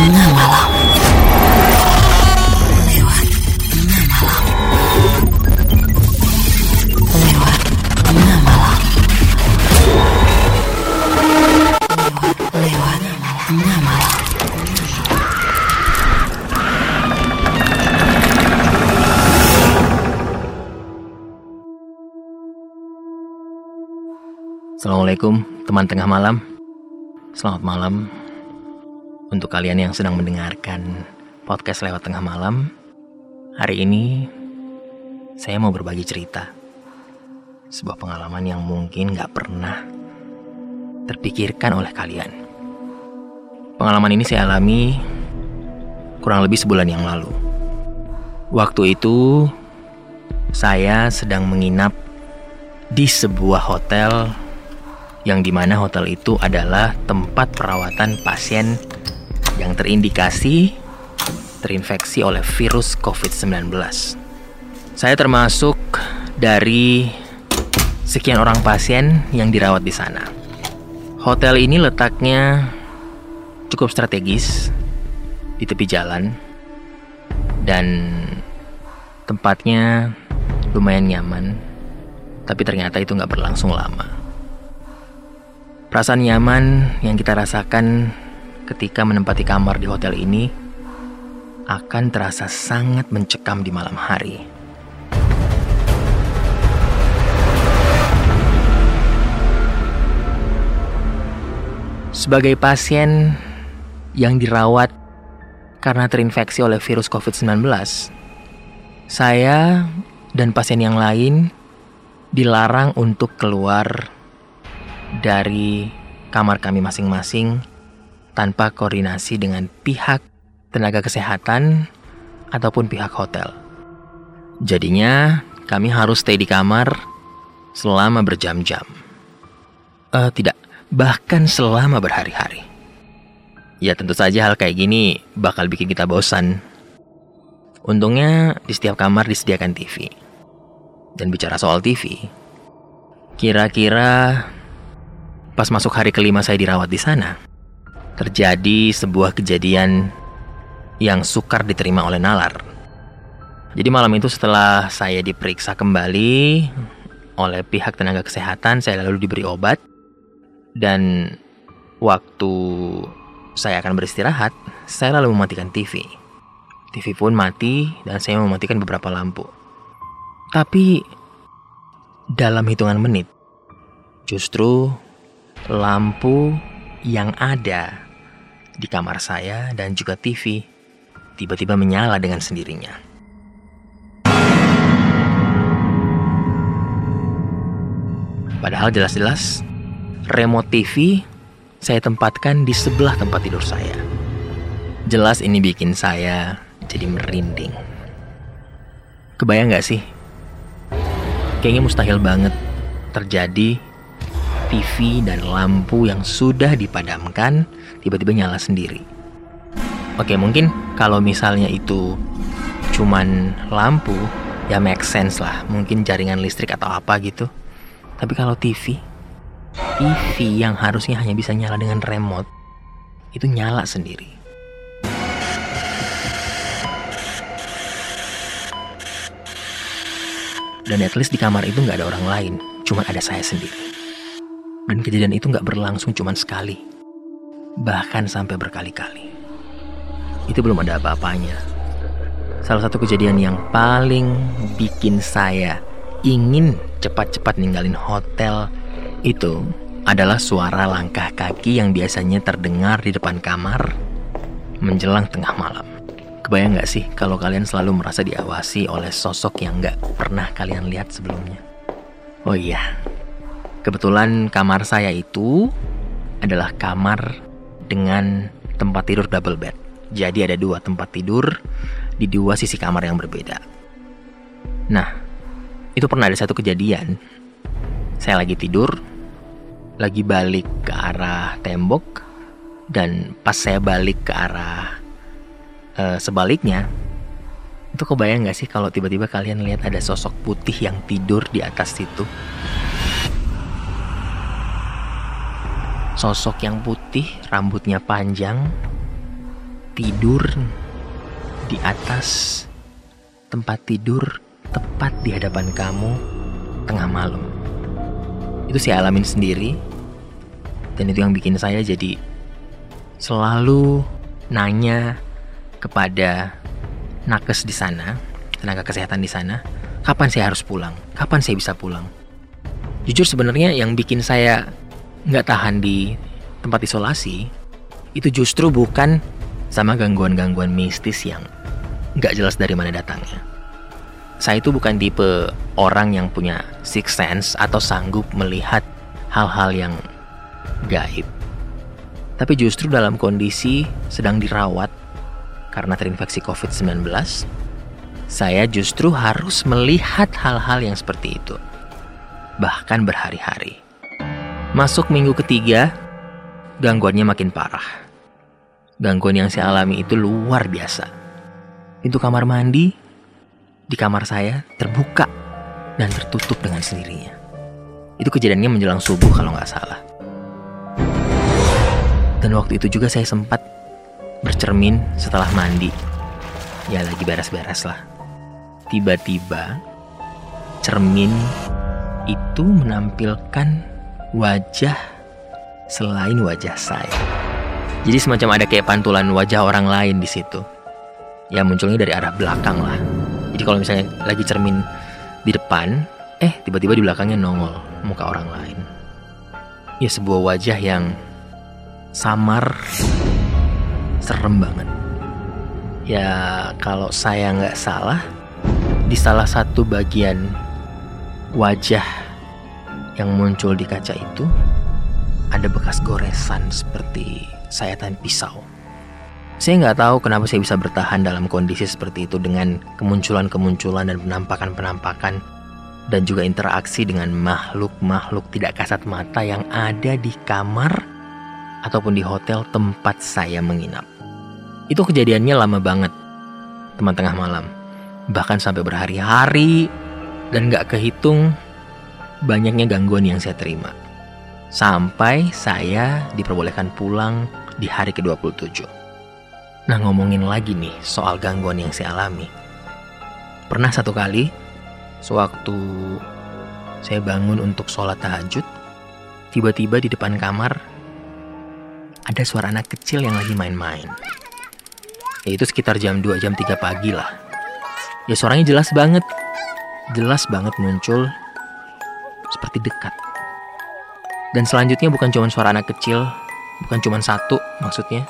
tengah malam. Assalamualaikum teman tengah malam. Selamat malam Untuk kalian yang sedang mendengarkan podcast lewat tengah malam Hari ini saya mau berbagi cerita. Sebuah pengalaman yang mungkin gak pernah terpikirkan oleh kalian. Pengalaman ini saya alami kurang lebih sebulan yang lalu. Waktu itu saya sedang menginap di sebuah hotel yang di mana hotel itu adalah tempat perawatan pasien yang terindikasi terinfeksi oleh virus COVID-19. Saya termasuk dari sekian orang pasien yang dirawat di sana. Hotel ini letaknya cukup strategis di tepi jalan dan tempatnya lumayan nyaman, tapi ternyata itu nggak berlangsung lama. Perasaan nyaman yang kita rasakan ketika menempati kamar di hotel ini akan terasa sangat mencekam di malam hari. Sebagai pasien yang dirawat karena terinfeksi oleh virus COVID-19, saya dan pasien yang lain dilarang untuk keluar dari kamar kami masing-masing tanpa koordinasi dengan pihak tenaga kesehatan ataupun pihak hotel. Jadinya, kami harus stay di kamar selama berjam-jam. Uh, tidak, bahkan selama berhari-hari. Ya tentu saja hal kayak gini bakal bikin kita bosan. Untungnya di setiap kamar disediakan TV. Dan bicara soal TV, kira-kira Pas masuk hari kelima saya dirawat di sana, terjadi sebuah kejadian yang sukar diterima oleh nalar. Jadi malam itu setelah saya diperiksa kembali oleh pihak tenaga kesehatan, saya lalu diberi obat dan waktu saya akan beristirahat, saya lalu mematikan TV. TV pun mati dan saya mematikan beberapa lampu. Tapi dalam hitungan menit, justru lampu yang ada di kamar saya dan juga TV tiba-tiba menyala dengan sendirinya. Padahal jelas-jelas remote TV saya tempatkan di sebelah tempat tidur saya. Jelas ini bikin saya jadi merinding. Kebayang gak sih? Kayaknya mustahil banget terjadi TV dan lampu yang sudah dipadamkan tiba-tiba nyala sendiri. Oke, mungkin kalau misalnya itu cuman lampu, ya make sense lah. Mungkin jaringan listrik atau apa gitu. Tapi kalau TV, TV yang harusnya hanya bisa nyala dengan remote, itu nyala sendiri. Dan at least di kamar itu nggak ada orang lain, cuma ada saya sendiri. Dan kejadian itu nggak berlangsung cuma sekali, bahkan sampai berkali-kali. Itu belum ada apa-apanya. Salah satu kejadian yang paling bikin saya ingin cepat-cepat ninggalin hotel itu adalah suara langkah kaki yang biasanya terdengar di depan kamar menjelang tengah malam. Kebayang nggak sih kalau kalian selalu merasa diawasi oleh sosok yang nggak pernah kalian lihat sebelumnya? Oh iya, Kebetulan kamar saya itu adalah kamar dengan tempat tidur double bed. Jadi ada dua tempat tidur di dua sisi kamar yang berbeda. Nah, itu pernah ada satu kejadian. Saya lagi tidur, lagi balik ke arah tembok, dan pas saya balik ke arah uh, sebaliknya, itu kebayang gak sih kalau tiba-tiba kalian lihat ada sosok putih yang tidur di atas situ? Sosok yang putih, rambutnya panjang, tidur di atas tempat tidur tepat di hadapan kamu tengah malam. Itu saya alamin sendiri dan itu yang bikin saya jadi selalu nanya kepada nakes di sana, tenaga kesehatan di sana, kapan saya harus pulang? Kapan saya bisa pulang? Jujur sebenarnya yang bikin saya nggak tahan di tempat isolasi itu justru bukan sama gangguan-gangguan mistis yang nggak jelas dari mana datangnya. Saya itu bukan tipe orang yang punya six sense atau sanggup melihat hal-hal yang gaib. Tapi justru dalam kondisi sedang dirawat karena terinfeksi COVID-19, saya justru harus melihat hal-hal yang seperti itu. Bahkan berhari-hari. Masuk minggu ketiga, gangguannya makin parah. Gangguan yang saya alami itu luar biasa. Pintu kamar mandi di kamar saya terbuka dan tertutup dengan sendirinya. Itu kejadiannya menjelang subuh kalau nggak salah. Dan waktu itu juga saya sempat bercermin setelah mandi. Ya lagi beres-beres lah. Tiba-tiba cermin itu menampilkan wajah selain wajah saya. Jadi semacam ada kayak pantulan wajah orang lain di situ. Ya munculnya dari arah belakang lah. Jadi kalau misalnya lagi cermin di depan, eh tiba-tiba di belakangnya nongol muka orang lain. Ya sebuah wajah yang samar, serem banget. Ya kalau saya nggak salah, di salah satu bagian wajah yang muncul di kaca itu ada bekas goresan seperti sayatan pisau. Saya nggak tahu kenapa saya bisa bertahan dalam kondisi seperti itu dengan kemunculan-kemunculan dan penampakan-penampakan dan juga interaksi dengan makhluk-makhluk tidak kasat mata yang ada di kamar ataupun di hotel tempat saya menginap. Itu kejadiannya lama banget, teman tengah malam. Bahkan sampai berhari-hari dan nggak kehitung banyaknya gangguan yang saya terima. Sampai saya diperbolehkan pulang di hari ke-27. Nah ngomongin lagi nih soal gangguan yang saya alami. Pernah satu kali, sewaktu saya bangun untuk sholat tahajud, tiba-tiba di depan kamar ada suara anak kecil yang lagi main-main. Ya itu sekitar jam 2, jam 3 pagi lah. Ya suaranya jelas banget. Jelas banget muncul seperti dekat. Dan selanjutnya bukan cuma suara anak kecil, bukan cuma satu maksudnya,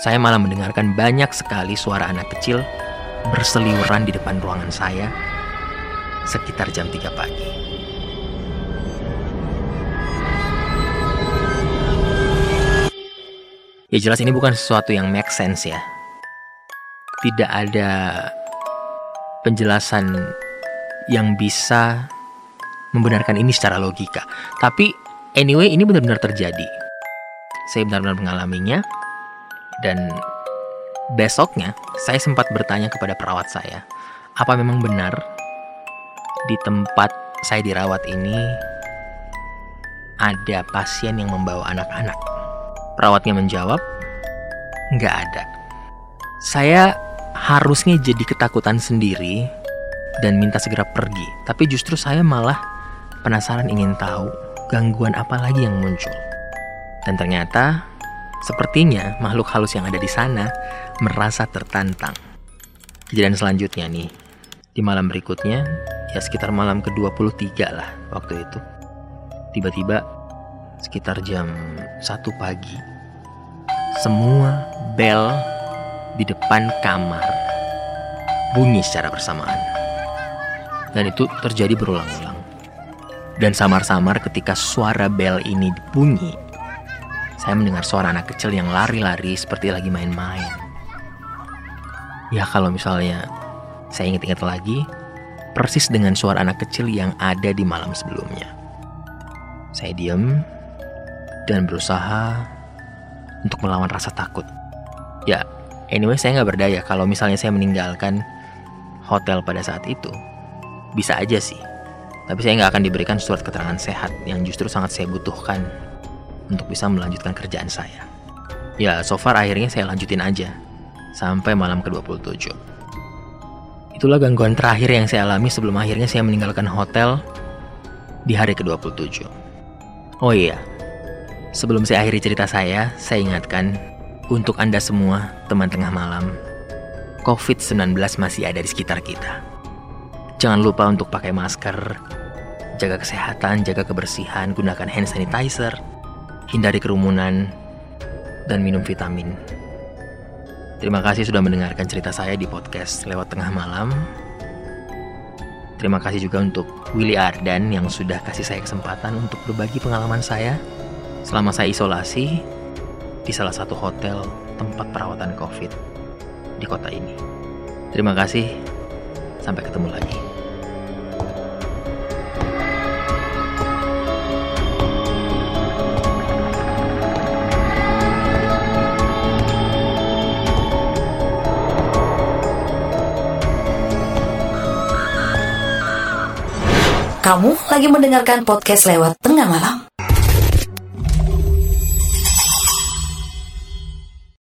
saya malah mendengarkan banyak sekali suara anak kecil berseliweran di depan ruangan saya sekitar jam 3 pagi. Ya jelas ini bukan sesuatu yang make sense ya. Tidak ada penjelasan yang bisa membenarkan ini secara logika. Tapi anyway ini benar-benar terjadi. Saya benar-benar mengalaminya dan besoknya saya sempat bertanya kepada perawat saya, apa memang benar di tempat saya dirawat ini ada pasien yang membawa anak-anak? Perawatnya menjawab, nggak ada. Saya harusnya jadi ketakutan sendiri dan minta segera pergi. Tapi justru saya malah penasaran ingin tahu gangguan apa lagi yang muncul. Dan ternyata Sepertinya makhluk halus yang ada di sana merasa tertantang. Kejadian selanjutnya nih, di malam berikutnya, ya sekitar malam ke-23 lah waktu itu. Tiba-tiba sekitar jam 1 pagi, semua bel di depan kamar bunyi secara bersamaan. Dan itu terjadi berulang-ulang. Dan samar-samar ketika suara bel ini bunyi, saya mendengar suara anak kecil yang lari-lari seperti lagi main-main. Ya kalau misalnya saya ingat-ingat lagi, persis dengan suara anak kecil yang ada di malam sebelumnya. Saya diam dan berusaha untuk melawan rasa takut. Ya, anyway saya nggak berdaya kalau misalnya saya meninggalkan hotel pada saat itu. Bisa aja sih. Tapi saya nggak akan diberikan surat keterangan sehat yang justru sangat saya butuhkan untuk bisa melanjutkan kerjaan saya. Ya, so far akhirnya saya lanjutin aja. sampai malam ke-27. Itulah gangguan terakhir yang saya alami sebelum akhirnya saya meninggalkan hotel di hari ke-27. Oh iya, sebelum saya akhiri cerita saya, saya ingatkan untuk Anda semua, teman tengah malam, COVID-19 masih ada di sekitar kita. Jangan lupa untuk pakai masker, jaga kesehatan, jaga kebersihan, gunakan hand sanitizer, hindari kerumunan, dan minum vitamin. Terima kasih sudah mendengarkan cerita saya di podcast lewat tengah malam. Terima kasih juga untuk Willy Ardan yang sudah kasih saya kesempatan untuk berbagi pengalaman saya selama saya isolasi di salah satu hotel tempat perawatan COVID di kota ini. Terima kasih, sampai ketemu lagi. Kamu lagi mendengarkan podcast lewat tengah malam.